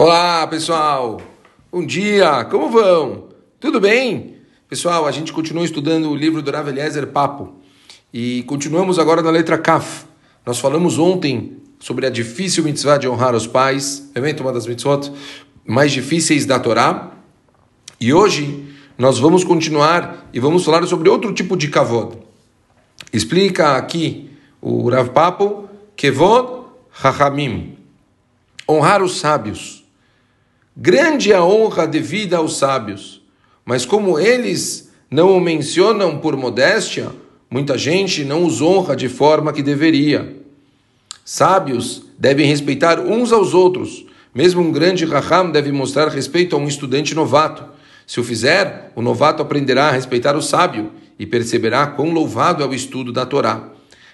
Olá, pessoal! Bom dia! Como vão? Tudo bem? Pessoal, a gente continua estudando o livro do Rav Eliezer Papo e continuamos agora na letra Kaf. Nós falamos ontem sobre a difícil mitzvah de honrar os pais, evento uma das mitzvot mais difíceis da Torá. E hoje nós vamos continuar e vamos falar sobre outro tipo de kavod. Explica aqui o Rav Papo, kevod hachamim, honrar os sábios. Grande a honra devida aos sábios, mas como eles não o mencionam por modéstia, muita gente não os honra de forma que deveria. Sábios devem respeitar uns aos outros. Mesmo um grande raham deve mostrar respeito a um estudante novato. Se o fizer, o novato aprenderá a respeitar o sábio e perceberá quão louvado é o estudo da Torá.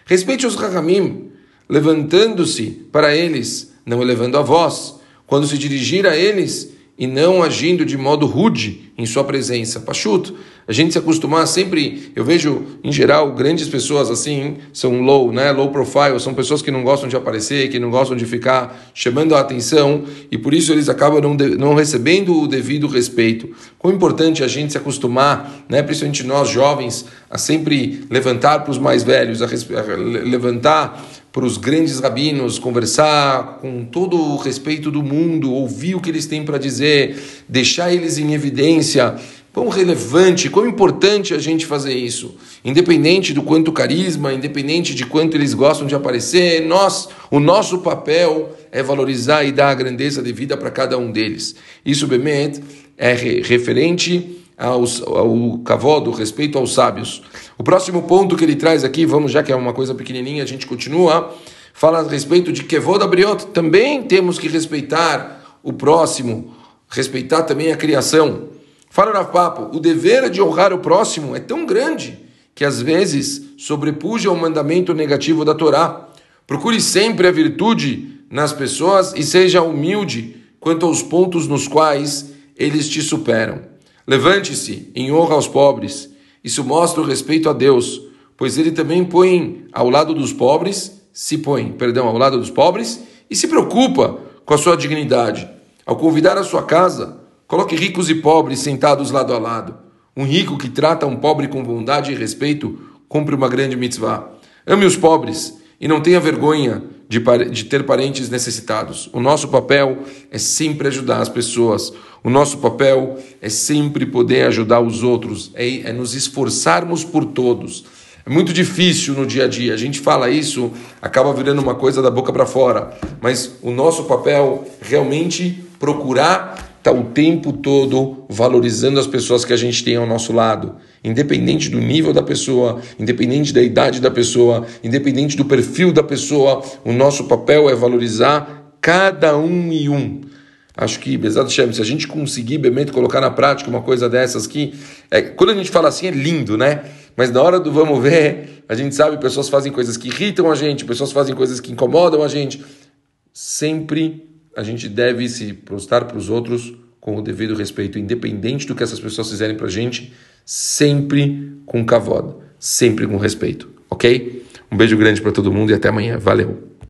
Respeite os rahamim, levantando-se para eles, não elevando a voz, quando se dirigir a eles e não agindo de modo rude em sua presença. Pachuto, a gente se acostumar sempre, eu vejo em geral grandes pessoas assim, são low, né, low profile, são pessoas que não gostam de aparecer, que não gostam de ficar chamando a atenção e por isso eles acabam não, de, não recebendo o devido respeito. Quão importante a gente se acostumar, né, principalmente nós jovens, a sempre levantar para os mais velhos, a, a levantar para os grandes rabinos, conversar com todo o respeito do mundo, ouvir o que eles têm para dizer, deixar eles em evidência. Quão relevante, quão importante a gente fazer isso. Independente do quanto carisma, independente de quanto eles gostam de aparecer, nós, o nosso papel é valorizar e dar a grandeza devida para cada um deles. Isso, Bemet, é referente aos, ao cavodo, respeito aos sábios. O próximo ponto que ele traz aqui, vamos já que é uma coisa pequenininha, a gente continua, fala a respeito de Kevod Abriot. Também temos que respeitar o próximo, respeitar também a criação. Fala na papo, o dever de honrar o próximo é tão grande que às vezes sobrepuja o mandamento negativo da Torá. Procure sempre a virtude nas pessoas e seja humilde quanto aos pontos nos quais eles te superam. Levante-se em honra aos pobres. Isso mostra o respeito a Deus, pois ele também põe ao lado dos pobres, se põe, perdão, ao lado dos pobres e se preocupa com a sua dignidade. Ao convidar a sua casa, coloque ricos e pobres sentados lado a lado. Um rico que trata um pobre com bondade e respeito cumpre uma grande mitzvah. Ame os pobres e não tenha vergonha de, de ter parentes necessitados. O nosso papel é sempre ajudar as pessoas. O nosso papel é sempre poder ajudar os outros, é, é nos esforçarmos por todos. É muito difícil no dia a dia. A gente fala isso, acaba virando uma coisa da boca para fora. Mas o nosso papel realmente procurar estar tá o tempo todo valorizando as pessoas que a gente tem ao nosso lado, independente do nível da pessoa, independente da idade da pessoa, independente do perfil da pessoa, o nosso papel é valorizar cada um e um. Acho que, Bezat Hashem, se a gente conseguir, Bemente, colocar na prática uma coisa dessas aqui, é, quando a gente fala assim é lindo, né? Mas na hora do vamos ver, a gente sabe, pessoas fazem coisas que irritam a gente, pessoas fazem coisas que incomodam a gente. Sempre a gente deve se prostrar para os outros com o devido respeito, independente do que essas pessoas fizerem para a gente, sempre com cavod, sempre com respeito, ok? Um beijo grande para todo mundo e até amanhã. Valeu!